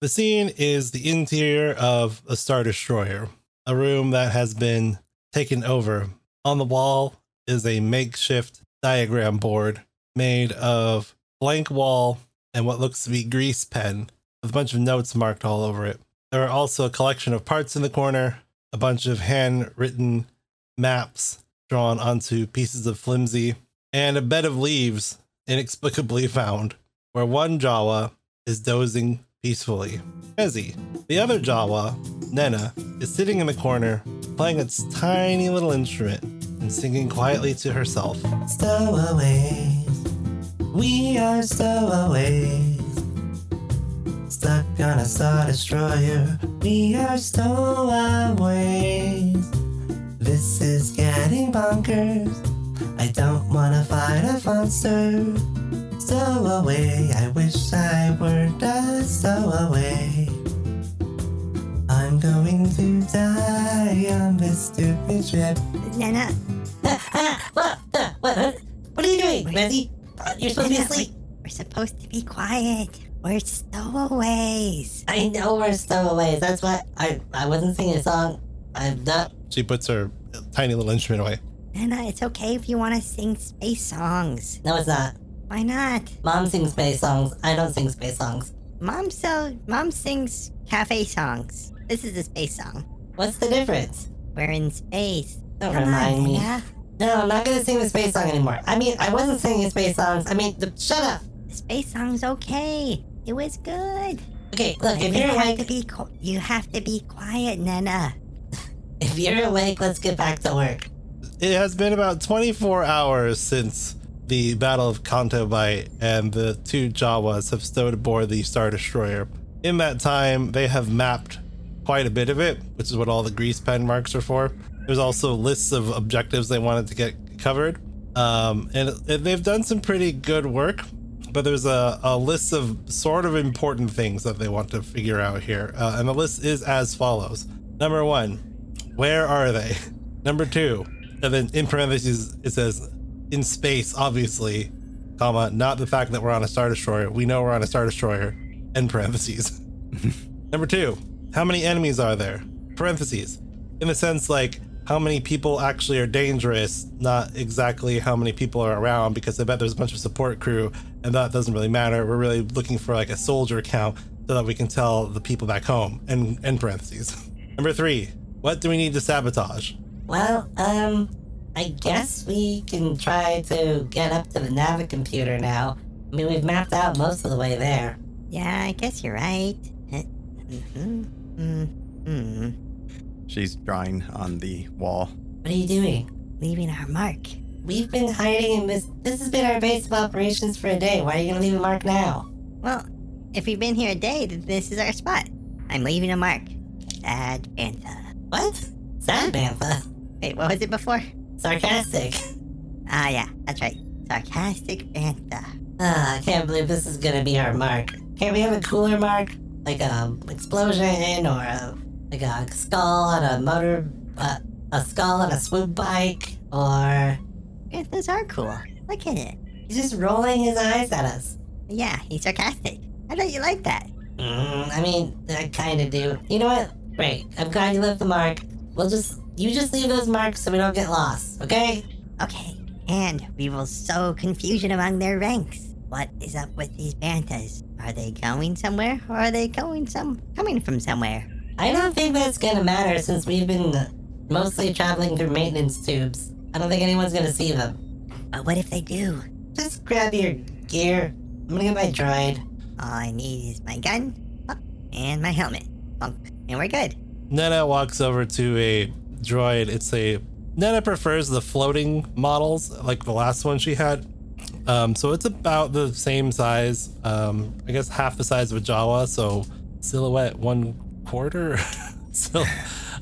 The scene is the interior of a Star Destroyer, a room that has been taken over. On the wall is a makeshift diagram board made of blank wall and what looks to be grease pen with a bunch of notes marked all over it. There are also a collection of parts in the corner, a bunch of handwritten maps drawn onto pieces of flimsy, and a bed of leaves inexplicably found, where one Jawa is dozing peacefully. Ezzy, the other Jawa, Nena, is sitting in the corner, playing its tiny little instrument and singing quietly to herself. Stowaways, we are stowaways. Stuck on a star destroyer, we are stowaways. This is getting bonkers. I don't wanna fight a monster. Stowaway, I wish I weren't a stowaway. I'm going to die on this stupid ship. Nana, what, what, what, what are you doing, Randy? You're supposed to be Nana, asleep. we- We're supposed to be quiet. We're stowaways. I know we're stowaways. That's why I, I wasn't singing a song. I'm not. She puts her tiny little instrument away. Nana, it's okay if you want to sing space songs. No, it's not. Why not? Mom sings space songs. I don't sing space songs. Mom so mom sings cafe songs. This is a space song. What's the difference? We're in space. Don't Come remind on, me. Nana. No, I'm not gonna sing the space song anymore. I mean, I wasn't singing space songs. I mean, the, shut up. The space song's okay. It was good. Okay, look, if you you're have to awake, be qu- you have to be quiet, Nana. if you're awake, let's get back to work. It has been about 24 hours since the Battle of Canto Bight and the two Jawas have stowed aboard the Star Destroyer. In that time, they have mapped quite a bit of it, which is what all the grease pen marks are for. There's also lists of objectives they wanted to get covered. Um, and they've done some pretty good work, but there's a, a list of sort of important things that they want to figure out here. Uh, and the list is as follows Number one, where are they? Number two, and then in parentheses it says in space, obviously, comma, not the fact that we're on a star destroyer. We know we're on a star destroyer. End parentheses. Number two, how many enemies are there? Parentheses. In the sense like how many people actually are dangerous, not exactly how many people are around, because I bet there's a bunch of support crew and that doesn't really matter. We're really looking for like a soldier count so that we can tell the people back home. And end parentheses. Number three, what do we need to sabotage? Well, um, I guess we can try to get up to the Navi computer now. I mean, we've mapped out most of the way there. Yeah, I guess you're right. Mm-hmm. Mm-hmm. She's drawing on the wall. What are you doing? Leaving our mark. We've been hiding in this. This has been our base of operations for a day. Why are you gonna leave a mark now? Well, if we've been here a day, then this is our spot. I'm leaving a mark. Sad Bantha. What? Sad Bantha? Wait, what was it before? Sarcastic. Ah, yeah, that's right. Sarcastic Bantha. Ah, I can't believe this is gonna be our mark. Can't we have a cooler mark? Like a explosion or a like a skull on a motor, uh, a skull on a swoop bike, or Banthas are cool. Look at it. he's just rolling his eyes at us. Yeah, he's sarcastic. I thought you liked that. Mm, I mean, I kind of do. You know what? Great. I'm glad you left the mark. We'll just you just leave those marks so we don't get lost, okay? Okay, and we will sow confusion among their ranks. What is up with these Banthas? Are they going somewhere, or are they going some coming from somewhere? I don't think that's gonna matter since we've been mostly traveling through maintenance tubes. I don't think anyone's gonna see them. But what if they do? Just grab your gear. I'm gonna get my droid. All I need is my gun and my helmet. And we're good. Nena walks over to a droid. It's a Nana prefers the floating models, like the last one she had. Um, so it's about the same size. Um, I guess half the size of a Jawa. So silhouette one quarter. so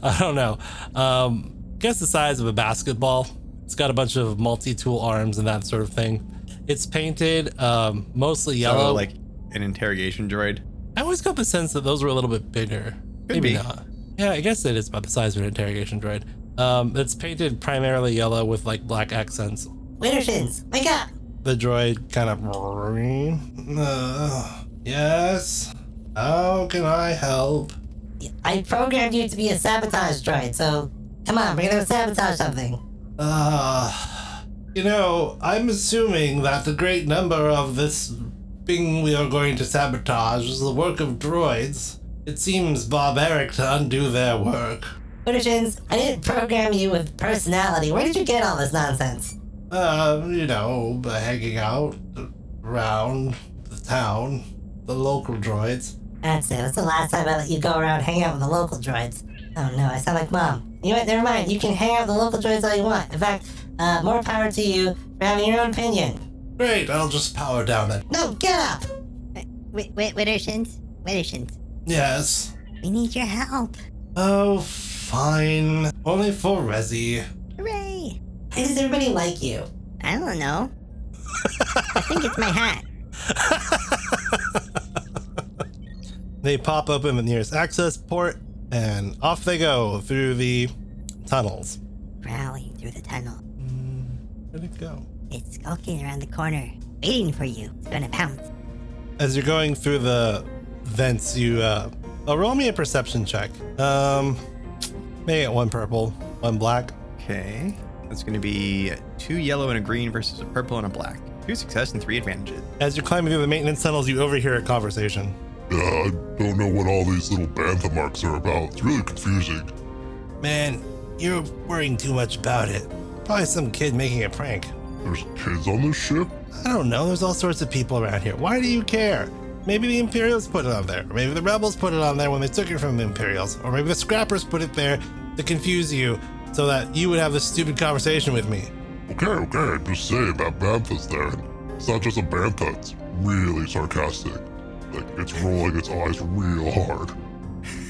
I don't know. Um, guess the size of a basketball. It's got a bunch of multi-tool arms and that sort of thing. It's painted um, mostly yellow. So, like an interrogation droid. I always got the sense that those were a little bit bigger. Maybe be. not. Yeah, I guess it is about the size of an interrogation droid. Um, it's painted primarily yellow with like black accents. Widdershins, wake up! The droid kind of. Uh, yes. How can I help? I programmed you to be a sabotage droid, so come on, we're gonna sabotage something. Uh, you know, I'm assuming that the great number of this thing we are going to sabotage is the work of droids. It seems barbaric to undo their work. Widdershins, I didn't program you with personality. Where did you get all this nonsense? Uh, you know, by hanging out around the town, the local droids. That's it. That's the last time I let you go around hang out with the local droids. Oh no, I sound like mom. You know what? Never mind. You can hang out with the local droids all you want. In fact, uh, more power to you for having your own opinion. Great, I'll just power down then. No, get up! Wit- Wit- Widdershins? Widdershins. Yes. We need your help. Oh, fine. Only for Resi. Hooray! Why does everybody like you? I don't know. I think it's my hat. They pop open the nearest access port, and off they go through the tunnels. Prowling through the tunnel. Mm, Where'd it go? It's skulking around the corner, waiting for you. It's gonna pounce. As you're going through the vents, you uh, uh roll me a perception check. Um, maybe get one purple, one black. Okay. That's going to be two yellow and a green versus a purple and a black. Two success and three advantages. As you're climbing through the maintenance tunnels, you overhear a conversation. Yeah, I don't know what all these little bantha marks are about. It's really confusing. Man, you're worrying too much about it. Probably some kid making a prank. There's kids on this ship? I don't know. There's all sorts of people around here. Why do you care? Maybe the Imperials put it on there. Or maybe the Rebels put it on there when they took it from the Imperials. Or maybe the Scrappers put it there to confuse you so that you would have this stupid conversation with me. Okay, okay, I'm just saying that bantha's there. It's not just a bantha, it's really sarcastic. Like, it's rolling its eyes real hard.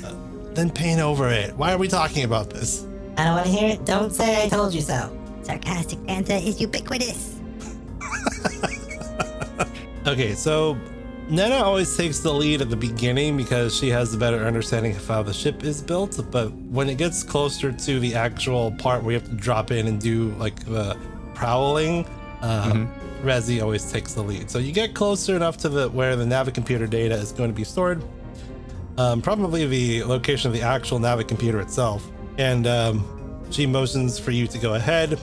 Uh, then paint over it. Why are we talking about this? I don't want to hear it. Don't say I told you so. Sarcastic Bantha is ubiquitous. Okay, so Nena always takes the lead at the beginning because she has a better understanding of how the ship is built. But when it gets closer to the actual part where you have to drop in and do like the prowling, uh, Resi always takes the lead. So you get closer enough to the where the Navicomputer data is going to be stored, um, probably the location of the actual Navicomputer itself, and um, she motions for you to go ahead,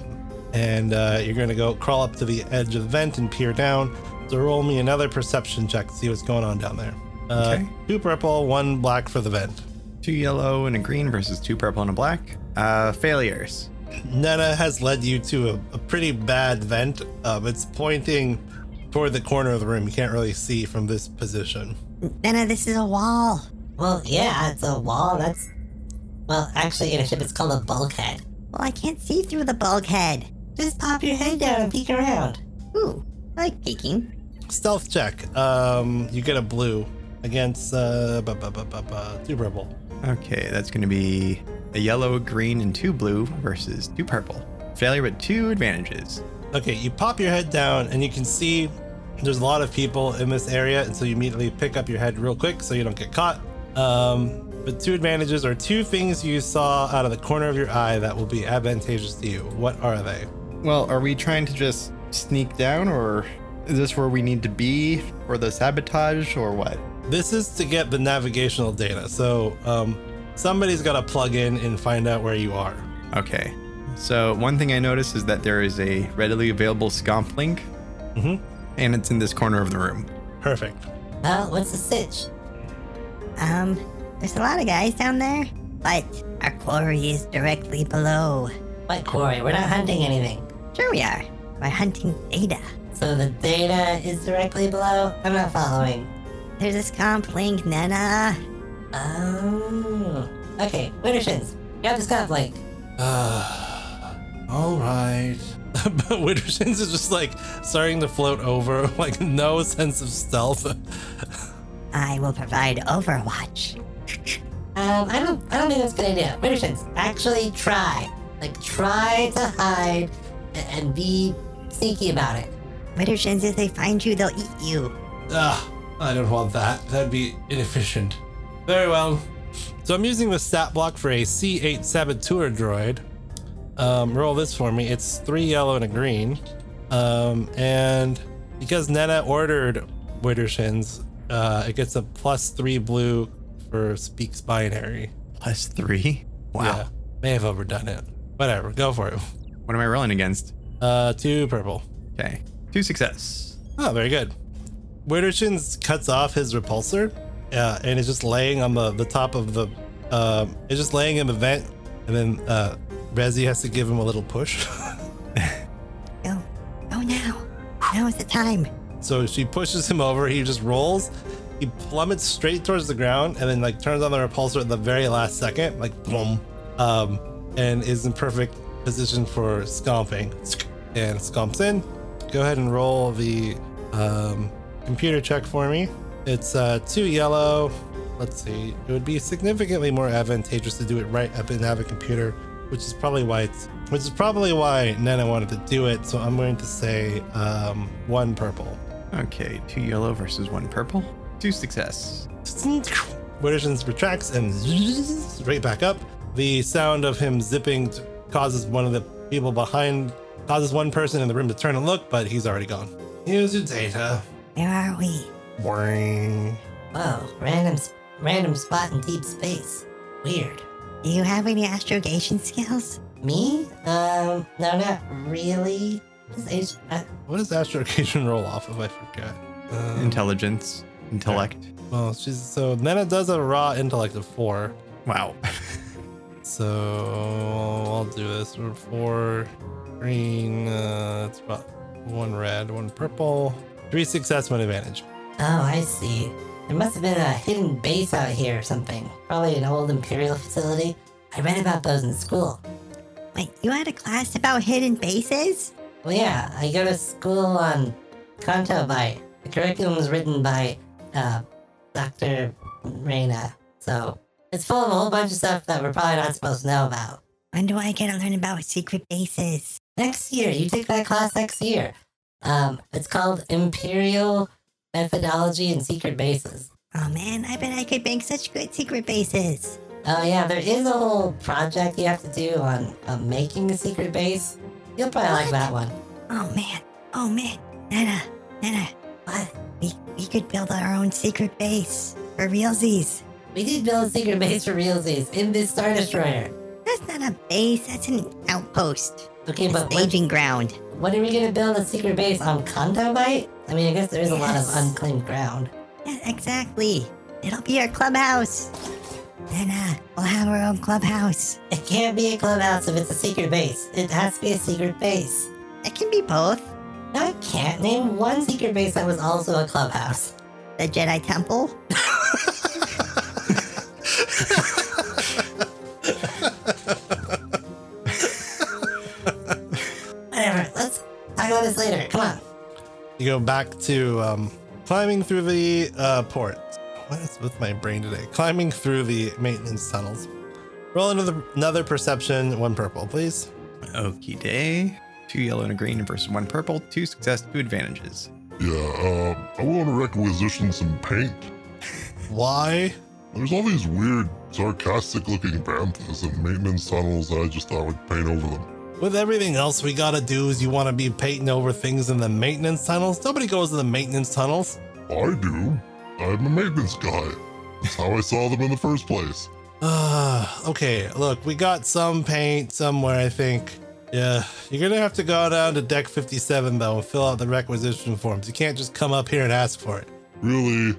and uh, you're going to go crawl up to the edge of the vent and peer down. So roll me another perception check to see what's going on down there. Uh, Okay. Two purple, one black for the vent. Two yellow and a green versus two purple and a black. Uh, failures. Nana has led you to a, a pretty bad vent. Um, it's pointing toward the corner of the room. You can't really see from this position. Nana, this is a wall. Well, yeah, it's a wall. That's. Well, actually, in a ship, it's called a bulkhead. Well, I can't see through the bulkhead. Just pop your head down and peek around. Ooh, I like peeking. Stealth check. Um, you get a blue against uh, bu- bu- bu- bu- bu- two purple. Okay, that's going to be a yellow, green, and two blue versus two purple. Failure with two advantages. Okay, you pop your head down and you can see there's a lot of people in this area, and so you immediately pick up your head real quick so you don't get caught. Um, but two advantages are two things you saw out of the corner of your eye that will be advantageous to you. What are they? Well, are we trying to just sneak down, or is this where we need to be for the sabotage, or what? This is to get the navigational data. So um, somebody's got to plug in and find out where you are. Okay. So one thing I noticed is that there is a readily available scomp link, Mhm. and it's in this corner of the room. Perfect. Well, what's the sitch? Um, there's a lot of guys down there, but our quarry is directly below. What quarry? We're not hunting anything. Sure we are. We're hunting data. So the data is directly below? I'm not following. There's this comp link, Nana. Oh. Okay, Widdershins, grab the scomp link. All right. but Widdershins is just like starting to float over, like no sense of stealth. I will provide Overwatch. Um, I don't, I don't think that's a good idea. Widdershins, actually try. Like, try to hide and be sneaky about it. Widdershins, if they find you, they'll eat you. Ah, I don't want that. That'd be inefficient. Very well. So I'm using the stat block for a C8 Saboteur droid. Um, roll this for me. It's three yellow and a green. Um, and because Nena ordered Widdershins, Uh, it gets a plus three blue for speaks binary. Plus three. Wow. Yeah, may have overdone it. Whatever, go for it. What am I rolling against? Uh, two purple. Okay. Two success. Oh, very good. Widdershins cuts off his repulsor, uh, and is just laying on the, the top of the. Um, it's just laying in the vent, and then uh, Rezi has to give him a little push. oh, Go now. Now is the time. so she pushes him over. He just rolls. He plummets straight towards the ground, and then like turns on the repulsor at the very last second, like boom, um, and is in perfect position for scomping, and scomps in. Go ahead and roll the um, computer check for me. It's uh, two yellow. Let's see. It would be significantly more advantageous to do it right up in have a computer, which is probably why it's which is probably why Nana wanted to do it. So I'm going to say um, one purple. Okay. Two yellow versus one purple. Two success. Widdershins retracts and right back up. The sound of him zipping causes one of the people behind, causes one person in the room to turn and look, but he's already gone. Here's your data. Where are we? Boing. Whoa, random, random spot in deep space. Weird. Do you have any astrogation skills? Me? Um, no, not really. This uh, What does astrogation roll off of? I forget. Um, Intelligence. Intellect. well, she's so Nana does a raw intellect of four. Wow. So I'll do this. We're Four green. Uh, it's about one red, one purple. Three success, one advantage. oh, I see. There must have been a hidden base out here or something. Probably an old Imperial facility. I read about those in school. Wait, you had a class about hidden bases? Well, yeah, I go to school on Canto Bight. The curriculum was written by uh, Dr. Reina. So it's full of a whole bunch of stuff that we're probably not supposed to know about. When do I get to learn about secret bases? Next year, you take that class next year. Um, it's called Imperial Methodology and Secret Bases. Oh man, I bet I could make such good secret bases. Oh yeah, there is a whole project you have to do on uh, making a secret base. You'll probably like that one. Oh man, oh man. Nana, Nana, What? we, we could build our own secret base for realsies. We did build a secret base for realsies in this Star Destroyer. That's not a base, that's an outpost. Okay, A but staging ground. what are we gonna build a secret base on Canto Bight? I mean, I guess there is a lot of unclaimed ground. Yeah, exactly. It'll be our clubhouse. Nana, uh, we'll have our own clubhouse. It can't be a clubhouse if it's a secret base. It has to be a secret base. It can be both. No, it can't. Name one secret base that was also a clubhouse. The Jedi Temple. You go back to um, climbing through the uh, port. What is with my brain today? Climbing through the maintenance tunnels. Roll another another perception, one purple, please. Okie day. Two yellow and a green versus one purple. Two success, two advantages. Yeah, uh, I want to requisition some paint. Why? There's all these weird, sarcastic looking banthas and maintenance tunnels that I just thought would paint over them. With everything else we gotta do is you want to be painting over things in the maintenance tunnels. Nobody goes to the maintenance tunnels. I do. I'm a maintenance guy. That's how I saw them in the first place. Ah, okay. Look, we got some paint somewhere. I think. Yeah, you're gonna have to go down to deck 57 though and fill out the requisition forms. You can't just come up here and ask for it. Really?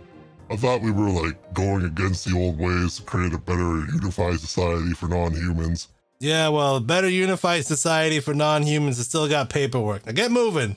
I thought we were like going against the old ways to create a better unified society for non-humans. Yeah, well, better unified society for non-humans has still got paperwork. Now get moving.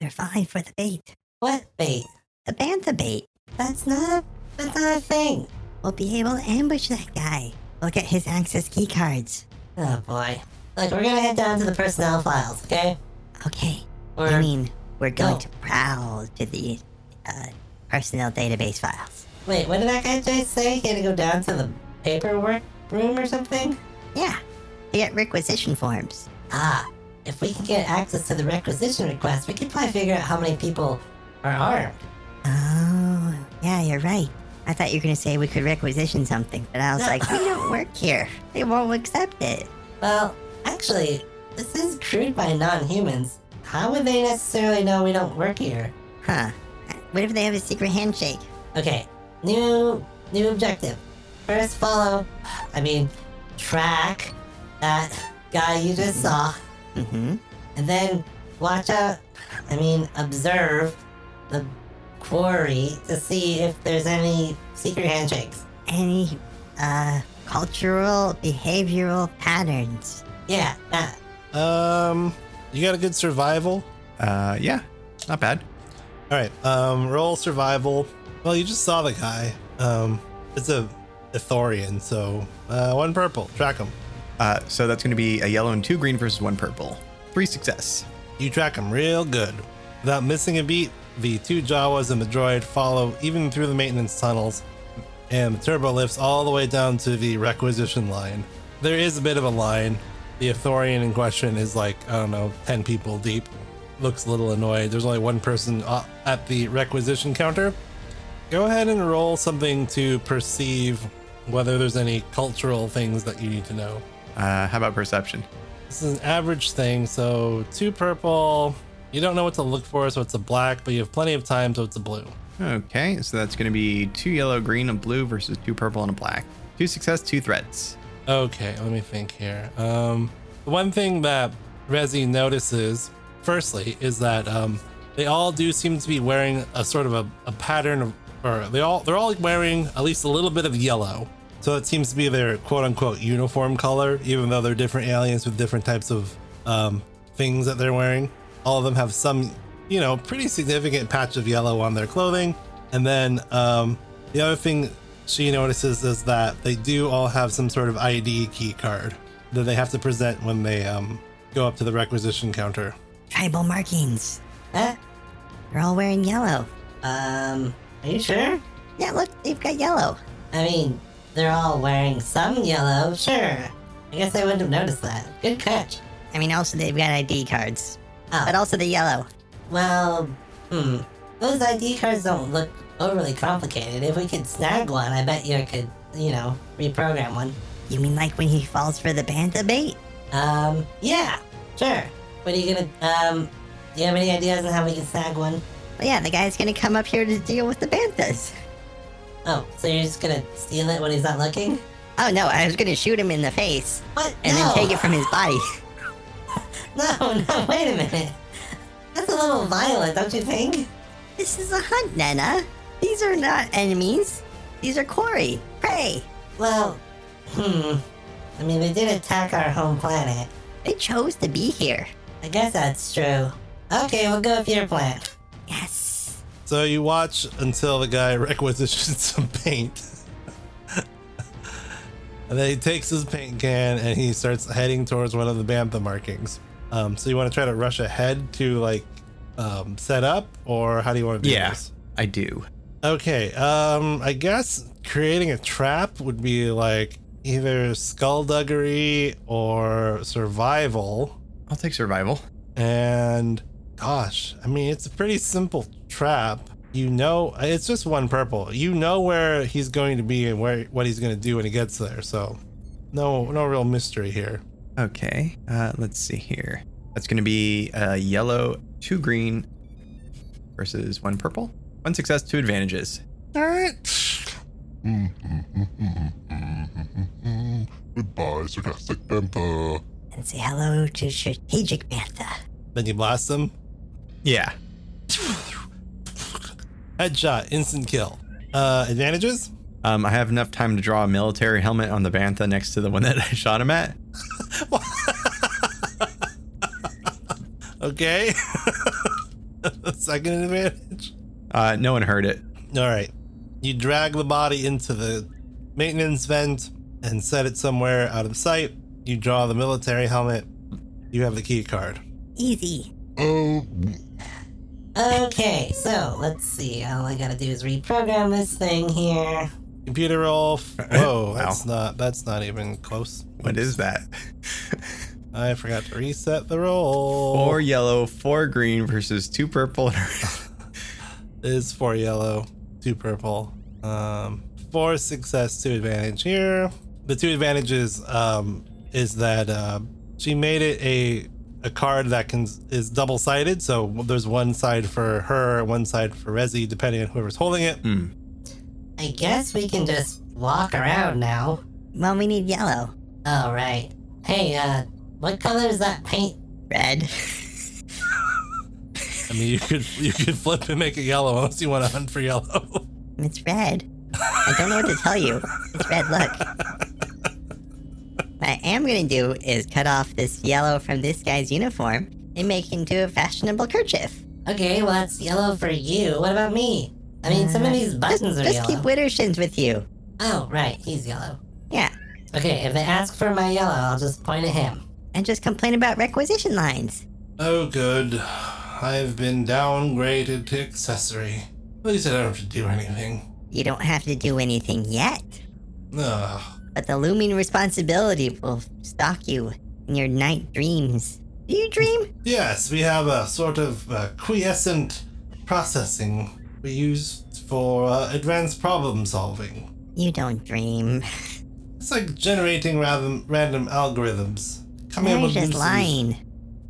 They're fine for the bait. What bait? The Bantha bait. That's not. That's not a thing. We'll be able to ambush that guy. We'll get his access key cards. Oh boy. Look, we're gonna head down to the personnel files, okay? Okay. Or I mean, we're going Go. to prowl to the uh, personnel database files. wait, what did that guy just say? He had to go down to the paperwork room or something? Yeah, to get requisition forms. Ah, if we can get access to the requisition request, we could probably figure out how many people are armed. Oh, yeah, you're right. I thought you were going to say we could requisition something, but I was No. like, we don't work here. They won't accept it. Well, actually, this is crewed by non-humans. How would they necessarily know we don't work here? Huh. what if they have a secret handshake? Okay, new new objective. First, follow. I mean, track that guy you just saw, Mm-hmm. and then watch out. I mean, observe the quarry to see if there's any secret handshakes. Any uh cultural behavioral patterns? Yeah, that. Um, you got a good survival. Uh, yeah, not bad. All right. Um, roll survival. Well, you just saw the guy. Um, it's a Ithorian, so uh, one purple. Track him. Uh, so that's going to be a yellow and two green versus one purple. Three success. You track him real good. Without missing a beat, the two Jawas and the droid follow even through the maintenance tunnels, and the turbo lifts all the way down to the requisition line. There is a bit of a line. The Ithorian in question is like, I don't know, 10 people deep. Looks a little annoyed. There's only one person uh, at the requisition counter. Go ahead and roll something to perceive whether there's any cultural things that you need to know. Uh, how about perception? This is an average thing, so two purple. You don't know what to look for, so it's a black, but you have plenty of time, so it's a blue. Okay, so that's going to be two yellow, green, and blue versus two purple and a black. Two success, two threats. Okay, let me think here. Um, the one thing that Rezi notices, firstly, is that um, they all do seem to be wearing a sort of a, a pattern of, or they all they're all wearing at least a little bit of yellow. So it seems to be their quote unquote uniform color, even though they're different aliens with different types of um, things that they're wearing. All of them have some, you know, pretty significant patch of yellow on their clothing. And then um, the other thing she notices is that they do all have some sort of ID key card that they have to present when they um, go up to the requisition counter. Tribal markings. Huh? They're all wearing yellow. Um, are you sure? Yeah, look, they've got yellow. I mean, they're all wearing some yellow, sure. I guess I wouldn't have noticed that. Good catch. I mean, also they've got ID cards, Oh, but also the yellow. well, hmm. Those ID cards don't look overly complicated. If we could snag one, I bet you I could, you know, reprogram one. You mean like when he falls for the bantha bait? Um, yeah, sure. What are you gonna, um, do you have any ideas on how we can snag one? Well, yeah, the guy's gonna come up here to deal with the banthas. Oh, so you're just gonna steal it when he's not looking? Oh no, I was gonna shoot him in the face What? and no. then take it from his body. No, no, wait a minute. That's a little violent, don't you think? This is a hunt, Nana. These are not enemies. These are quarry, prey. Well, hmm. I mean, they did attack our home planet. They chose to be here. I guess that's true. Okay, we'll go with your plan. Yes. So you watch until the guy requisitions some paint. and then he takes his paint can and he starts heading towards one of the bantha markings. Um, so you want to try to rush ahead to like um, set up, or how do you want to do Yeah, this? I do. Okay, um, I guess creating a trap would be like either skullduggery or survival. I'll take survival. And gosh, I mean, it's a pretty simple trap. You know, it's just one purple. You know where he's going to be and where what he's going to do when he gets there. So, no, no real mystery here. Okay, uh, let's see here. That's going to be uh, yellow, two green versus one purple. One success, two advantages. All right. Goodbye, sarcastic panther. And say hello to strategic panther. Then you blast him. Yeah. Headshot, instant kill. Uh, advantages? Um, I have enough time to draw a military helmet on the bantha next to the one that I shot him at. Okay. Second advantage. Uh, no one heard it. All right. You drag the body into the maintenance vent and set it somewhere out of sight. You draw the military helmet. You have the key card. Easy. Oh, Okay, so let's see. All I gotta do is reprogram this thing here. Computer roll. f- Whoa, Wow. that's not that's not even close. What is that? I forgot to reset the roll. Four yellow, four green versus two purple. is four yellow, two purple. Um, four success, two advantage here. The two advantages um, is that uh, she made it a a card that can is double sided. So there's one side for her, one side for Rezi, depending on whoever's holding it. Hmm. I guess we can just walk around now. Well, we need yellow. Oh, right. Hey, uh, what color is that paint? Red. I mean, you could you could flip and make it yellow unless you want to hunt for yellow. It's red. I don't know what to tell you. It's red. Look. What I am gonna do is cut off this yellow from this guy's uniform and make it into a fashionable kerchief. Okay, well, that's yellow for you. What about me? I mean, some of uh, these buttons are Just yellow. keep Widdershins with you. Oh, right, he's yellow. Yeah. Okay, if they ask for my yellow, I'll just point at him. And just complain about requisition lines. Oh, good. I've been downgraded to accessory. At least I don't have to do anything. You don't have to do anything yet. Ugh. But the looming responsibility will stalk you in your night dreams. Do you dream? Yes, we have a sort of uh, quiescent processing we use for uh, advanced problem solving. You don't dream. It's like generating random, random algorithms. Coming up You're with just lying.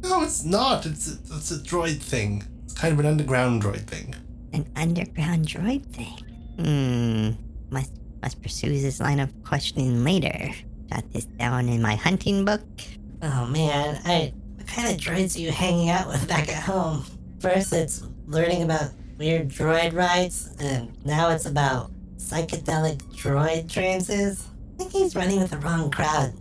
No, it's not. It's a, it's a droid thing. It's kind of an underground droid thing. An underground droid thing. Hmm. Must must pursue this line of questioning later. Jot this down in my hunting book. Oh man, I what kind of droids are you hanging out with back at home? First, it's learning about weird droid rights, and now it's about psychedelic droid trances. I think he's running with the wrong crowd,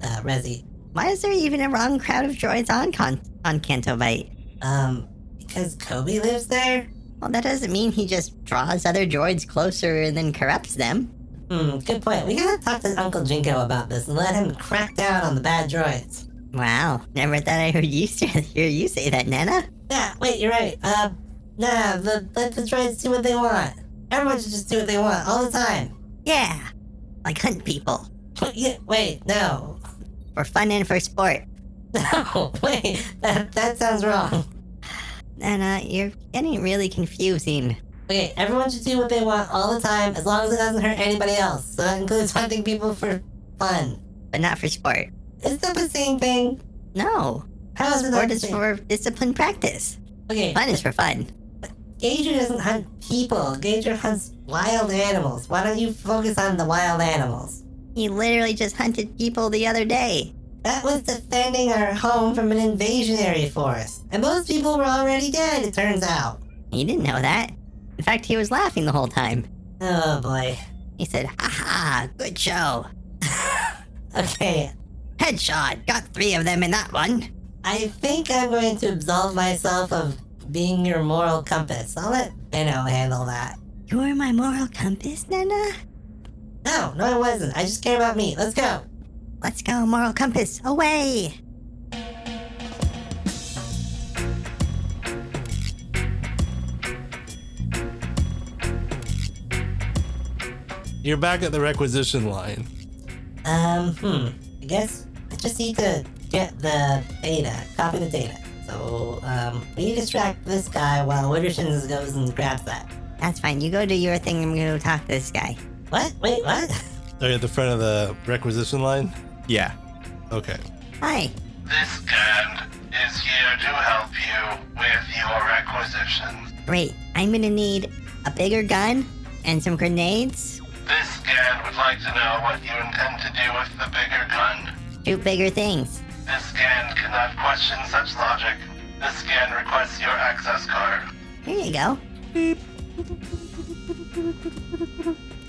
uh, Rezi. Why is there even a wrong crowd of droids on Con- on Canto Bight? Um, because Kobe lives there. Well, that doesn't mean he just draws other droids closer and then corrupts them. Hmm, good point. We gotta talk to Uncle Jinko about this and let him crack down on the bad droids. Wow, never thought I heard you say, hear you say that, Nana. Yeah, wait, you're right. Uh, nah, the, let the droids do what they want. Everyone should just do what they want all the time. Yeah, like hunt people Yeah, wait, no. for fun and for sport. No, wait, that, that sounds wrong. Nana, you're getting really confusing. Okay, everyone should do what they want all the time as long as it doesn't hurt anybody else. So that includes hunting people for fun. but not for sport. Is that the same thing? No, How is sport is for disciplined practice. Okay, Fun is for fun. Gager doesn't hunt people. Gager hunts wild animals. Why don't you focus on the wild animals? He literally just hunted people the other day. That was defending our home from an invasionary force. And most people were already dead, it turns out. He didn't know that. In fact, he was laughing the whole time. Oh boy. He said, "Ha ha, good show. Okay, Headshot, got three of them in that one." I think I'm going to absolve myself of being your moral compass. I'll let Benno handle that. You're my moral compass, Nana. No, no, I wasn't. I just care about me. Let's go. Let's go, moral compass, away. You're back at the requisition line. Um, hmm. I guess I just need to get the data, copy the data. So, um, we distract this guy while Widdershins goes and grabs that. That's fine. You go do your thing. I'm gonna go talk to this guy. What? Wait, what? Are you at the front of the requisition line? Yeah. Okay. Hi. This gang is here to help you with your requisitions. Great. I'm gonna need a bigger gun and some grenades. This scan would like to know what you intend to do with the bigger gun. Do bigger things. This scan cannot question such logic. This scan requests your access card. Here you go.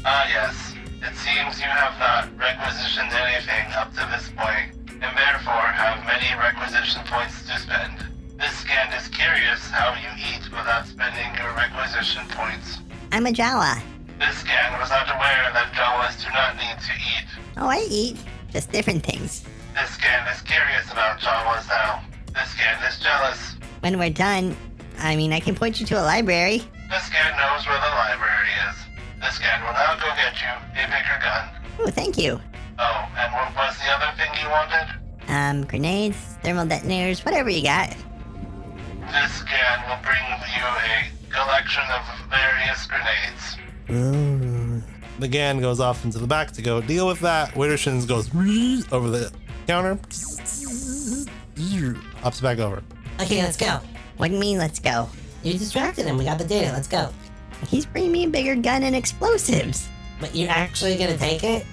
Ah, yes. It seems you have not requisitioned anything up to this point, and therefore have many requisition points to spend. This scan is curious how you eat without spending your requisition points. I'm a Jawa. This gang was not aware that Jawas do not need to eat. Oh, I eat. Just different things. This gang is curious about Jawas now. This gang is jealous. When we're done, I mean, I can point you to a library. This gang knows where the library is. This gang will now go get you a bigger gun. Oh, thank you. Oh, and what was the other thing you wanted? Um, grenades, thermal detonators, whatever you got. This gang will bring you a collection of various grenades. Ooh. The GAN goes off into the back to go deal with that. Widdershins goes over the counter. Hops back over. Okay, let's go. What do you mean, let's go? You distracted him. We got the data. Let's go. He's bringing me a bigger gun and explosives. But you're actually gonna take it?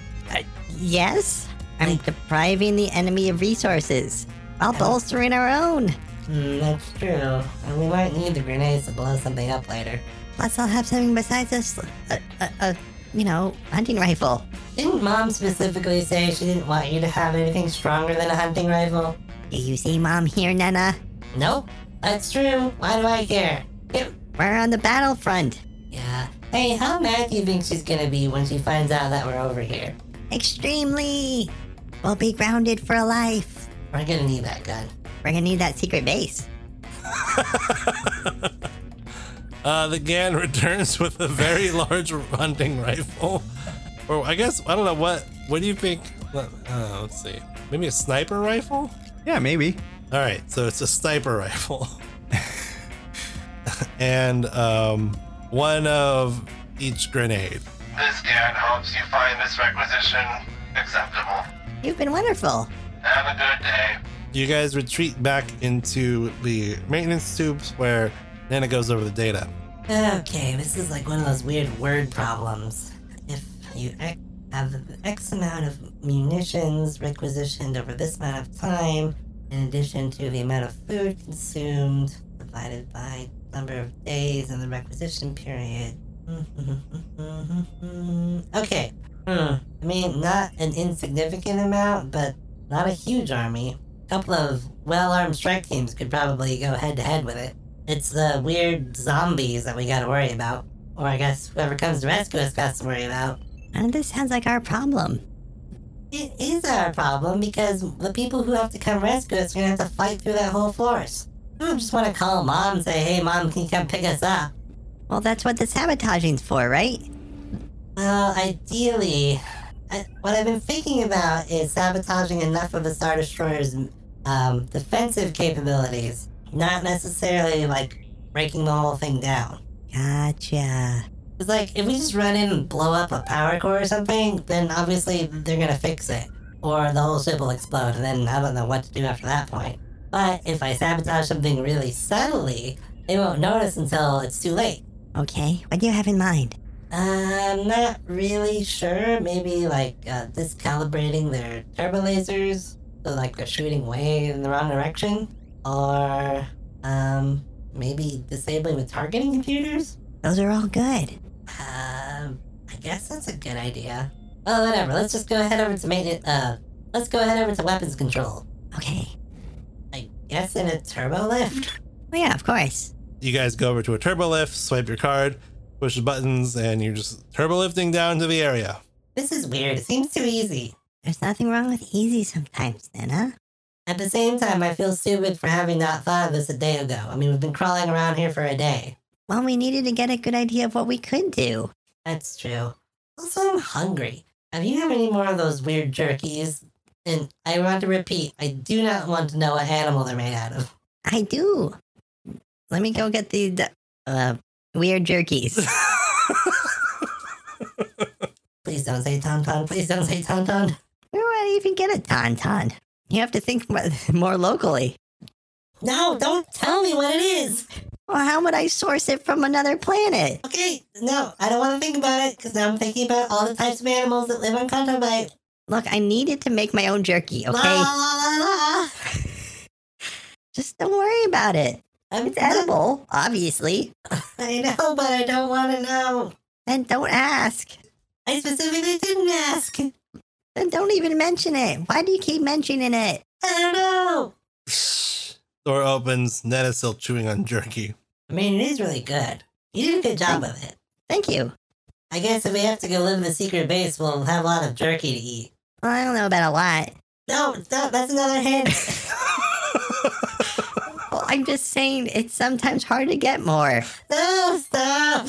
Yes? I'm depriving the enemy of resources while bolstering our own. Hmm, that's true. And we might need the grenades to blow something up later. Plus, I'll have something besides this, a, a, a you know, hunting rifle. Didn't Mom specifically say she didn't want you to have anything stronger than a hunting rifle? Do you see Mom here, Nana? Nope. That's true. Why do I care? Yep. We're on the battlefront. Yeah. Hey, how mad do you think she's gonna be when she finds out that we're over here? Extremely. We'll be grounded for life. We're gonna need that gun. We're gonna need that secret base. Uh, the Gan returns with a very large hunting rifle. Or I guess I don't know what. What do you think? Uh, let's see. Maybe a sniper rifle. Yeah, maybe. All right, so it's a sniper rifle, and um, one of each grenade. This Gan hopes you find this requisition acceptable. You've been wonderful. Have a good day. You guys retreat back into the maintenance tubes where Nana goes over the data. Okay, this is like one of those weird word problems. If you have X amount of munitions requisitioned over this amount of time, in addition to the amount of food consumed, divided by number of days in the requisition period. okay. Hmm. I mean, not an insignificant amount, but not a huge army. A couple of well armed strike teams could probably go head to head with it. It's the weird zombies that we gotta worry about. Or I guess whoever comes to rescue us got to worry about. Of this sounds like our problem. It is our problem because the people who have to come rescue us are gonna have to fight through that whole forest. I don't just want to call mom and say, hey mom, can you come pick us up? Well, that's what the sabotaging's for, right? Well, ideally, I, what I've been thinking about is sabotaging enough of the Star Destroyer's um, defensive capabilities, not necessarily like breaking the whole thing down. Gotcha. It's like if we just run in and blow up a power core or something, then obviously they're gonna fix it, or the whole ship will explode, and then I don't know what to do after that point. But if I sabotage something really subtly, they won't notice until it's too late. Okay, what do you have in mind? I'm not really sure. Maybe like uh, discalibrating their turbo lasers, so like they're shooting way in the wrong direction, or um, maybe disabling the targeting computers. Those are all good. Um, I guess that's a good idea. Well, whatever. Let's just go ahead over to maintenance. Uh, let's go ahead over to weapons control. Okay. I guess in a turbo lift. Oh, yeah, of course. You guys go over to a turbo lift, swipe your card, push the buttons, and you're just turbo lifting down to the area. This is weird. It seems too easy. There's nothing wrong with easy sometimes, Nana. At the same time, I feel stupid for having not thought of this a day ago. I mean, we've been crawling around here for a day. Well, we needed to get a good idea of what we could do. That's true. Also, I'm hungry. Have you have any more of those weird jerkies? And I want to repeat, I do not want to know what animal they're made out of. I do. Let me go get the, the uh, weird jerkies. Please don't say tauntaun. Please don't say tauntaun. Where would I even get a tauntaun? You have to think more, more locally. No, don't tell me what it is. Well, how would I source it from another planet? Okay, no, I don't want to think about it because now I'm thinking about all the types of animals that live on Canto Bight. Look, I needed to make my own jerky, okay? la, la, la. Just don't worry about it. I'm It's edible, obviously. I know, but I don't want to know. And don't ask. I specifically didn't ask. I Then don't even mention it. Why do you keep mentioning it? I don't know. Door opens, Nana's still chewing on jerky. I mean, it is really good. You did a good job with it. Thank you. I guess if we have to go live in the secret base, we'll have a lot of jerky to eat. Well, I don't know about a lot. No, stop. That's another hint. Well, I'm just saying it's sometimes hard to get more. no, stop.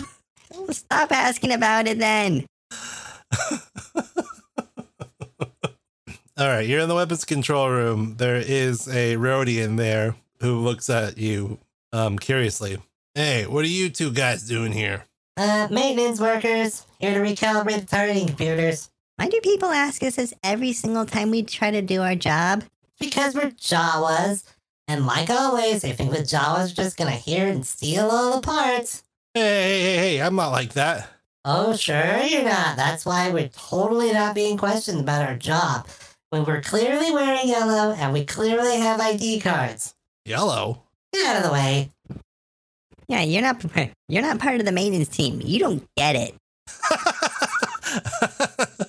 Stop asking about it then. All right, you're in the weapons control room. There is a Rodian in there who looks at you um, curiously. Hey, what are you two guys doing here? Uh, maintenance workers here to recalibrate the targeting computers. Why do people ask us this every single time we try to do our job? Because we're Jawas. And like always, I think the Jawa's are just gonna hear and steal all the parts. Hey, hey, hey, hey, I'm not like that. Oh, sure you're not. That's why we're totally not being questioned about our job. When we're clearly wearing yellow and we clearly have ID cards. Yellow. Get out of the way. Yeah, you're not you're not part of the maintenance team. You don't get it.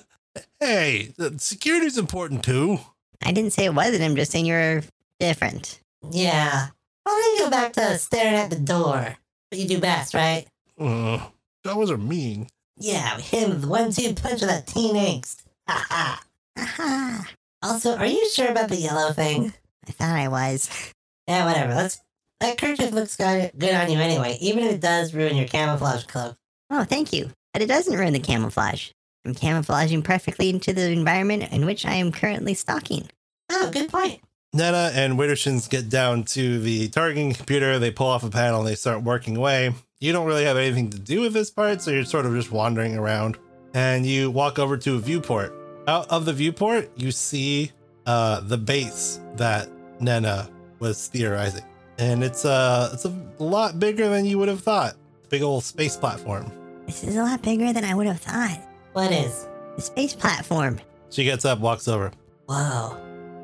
hey, security's important too. I didn't say it wasn't. I'm just saying you're different. Yeah. Why don't you go back to staring at the door? What you do best, right? Uh, Jawas are mean. Yeah, him with the one-two punch of that teen angst. Ha ha. Also, are you sure about the yellow thing? I thought I was. Yeah, whatever. Let's. That kerchief looks good on you anyway, even if it does ruin your camouflage cloak. Oh, thank you. But it doesn't ruin the camouflage. I'm camouflaging perfectly into the environment in which I am currently stalking. Oh, good point. Nana and Widdershins get down to the targeting computer. They pull off a panel and they start working away. You don't really have anything to do with this part, so you're sort of just wandering around. And you walk over to a viewport. Out of the viewport, you see uh, the base that Nana was theorizing, and it's uh it's a lot bigger than you would have thought. Big old space platform. This is a lot bigger than I would have thought. What is? The space platform. She gets up, walks over. Whoa,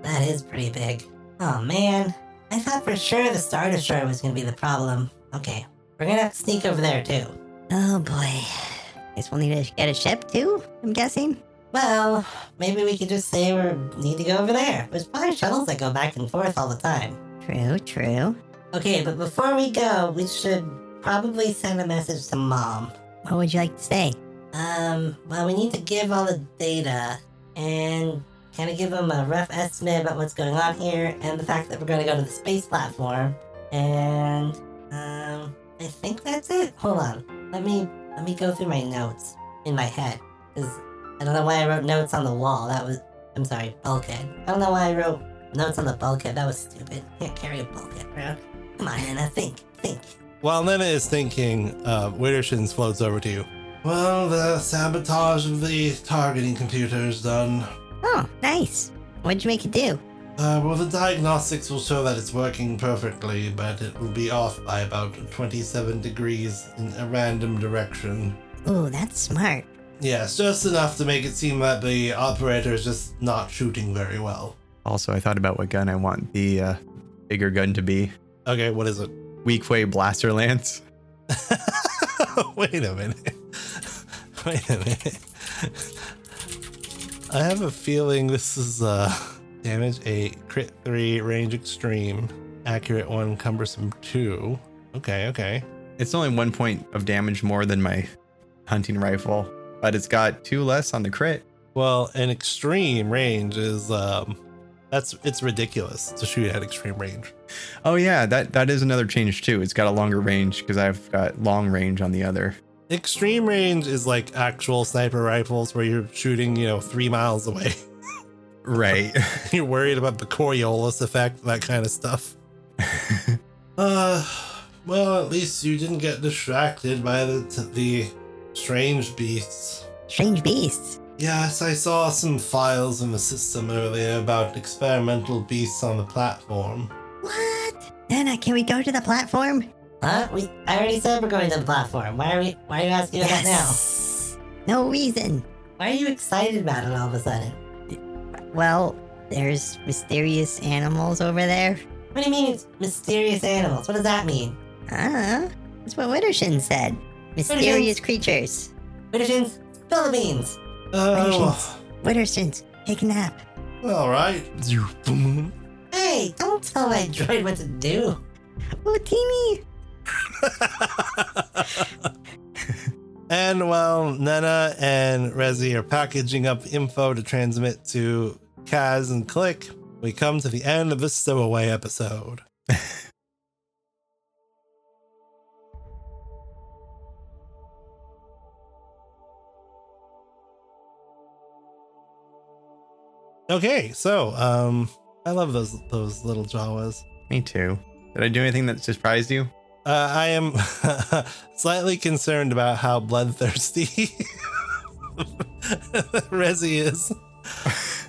that is pretty big. Oh man, I thought for sure the Star Destroyer was gonna be the problem. Okay, we're gonna have to sneak over there too. Oh boy. I Guess we'll need to get a ship too, I'm guessing. Well, maybe we could just say we need to go over there. There's probably shuttles that go back and forth all the time. True, true. Okay, but before we go, we should probably send a message to mom. What would you like to say? Um, well, we need to give all the data and kind of give them a rough estimate about what's going on here and the fact that we're going to go to the space platform. And um, I think that's it. Hold on, let me let me go through my notes in my head because I don't know why I wrote notes on the wall. That was I'm sorry, bulkhead. I don't know why I wrote notes on the bulkhead. That was stupid. Can't carry a bulkhead around. Come on, Nana, think, think. While Nana is thinking, uh, Widdershins floats over to you. Well, the sabotage of the targeting computer is done. Oh, nice. What'd you make it do? Uh, well, the diagnostics will show that it's working perfectly, but it will be off by about 27 degrees in a random direction. Ooh, that's smart. Yes, just enough to make it seem that the operator is just not shooting very well. Also, I thought about what gun I want the uh, bigger gun to be. Okay, what is it? Weequay blaster lance. Wait a minute. Wait a minute. I have a feeling this is uh damage 8, crit 3, range extreme, accurate 1, cumbersome 2. Okay, okay. It's only one point of damage more than my hunting rifle, but it's got two less on the crit. Well, an extreme range is um that's it's ridiculous to shoot at extreme range. Oh yeah, that that is another change too. It's got a longer range because I've got long range on the other. Extreme range is like actual sniper rifles where you're shooting, you know, 3 miles away. Right. You're worried about the Coriolis effect, that kind of stuff. uh, well, at least you didn't get distracted by the the strange beasts. Strange beasts. Yes, I saw some files in the system earlier about experimental beasts on the platform. What? Nana, uh, can we go to the platform? Huh? We I already said we're going to the platform. Why are we why are you asking about that now? No reason. Why are you excited about it all of a sudden? Well, there's mysterious animals over there. What do you mean mysterious animals? What does that mean? I don't know. That's what Widdershin said. Mysterious creatures. Widdershins, spill the beans. Oh, Widdershins, take a nap. all right. Hey, don't tell my droid what to do. Oh, Teeny. And while Nana and Rezi are packaging up info to transmit to Kaz and Click, we come to the end of this stowaway episode. okay, so um I love those those little Jawas. Me too. Did I do anything that surprised you? Uh, I am slightly concerned about how bloodthirsty Rezi is.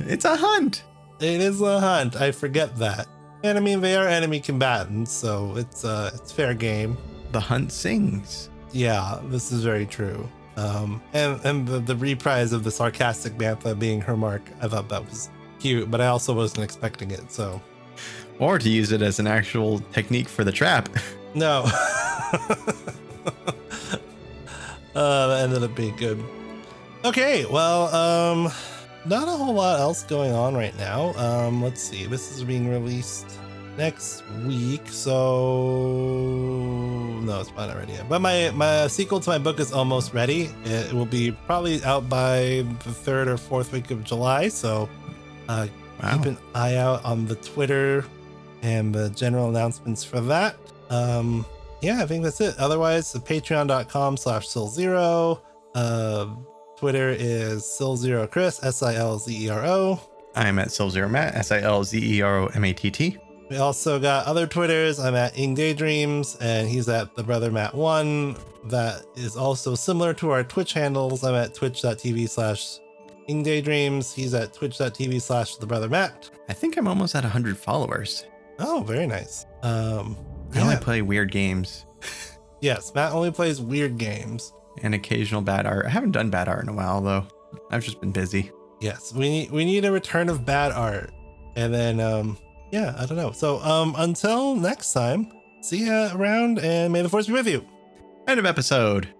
It's a hunt. It is a hunt. I forget that. And I mean, they are enemy combatants, so it's uh, it's fair game. The hunt sings. Yeah, this is very true. Um, and and the, the reprise of the sarcastic Bantha being her mark, I thought that was cute, but I also wasn't expecting it. So Or to use it as an actual technique for the trap. no, uh, that ended up being good. Okay, well, um, not a whole lot else going on right now. Um, let's see, this is being released next week, so no, it's not ready yet. But my my sequel to my book is almost ready. It will be probably out by the third or fourth week of July. So uh, Wow. keep an eye out on the Twitter and the general announcements for that. Um, yeah, I think that's it. Otherwise, the patreon.com slash Sil0. Uh, Twitter is Sil0 Chris, S I L Z E R O. I'm at Silzero Matt, S I L Z E R O M A T T. We also got other Twitters. I'm at Ing Daydreams, and he's at the brother Matt One. That is also similar to our Twitch handles. I'm at twitch.tv slash Ing Daydreams. He's at twitch.tv slash the brother Matt. I think I'm almost at 100 followers. Oh, very nice. Um, I yeah. only play weird games yes, Matt only plays weird games. and occasional bad art. I haven't done bad art in a while though. I've just been busy. Yes, we need we need a return of bad art, and then um, yeah, I don't know. So um, until next time, see ya around, and may the force be with you. End of episode.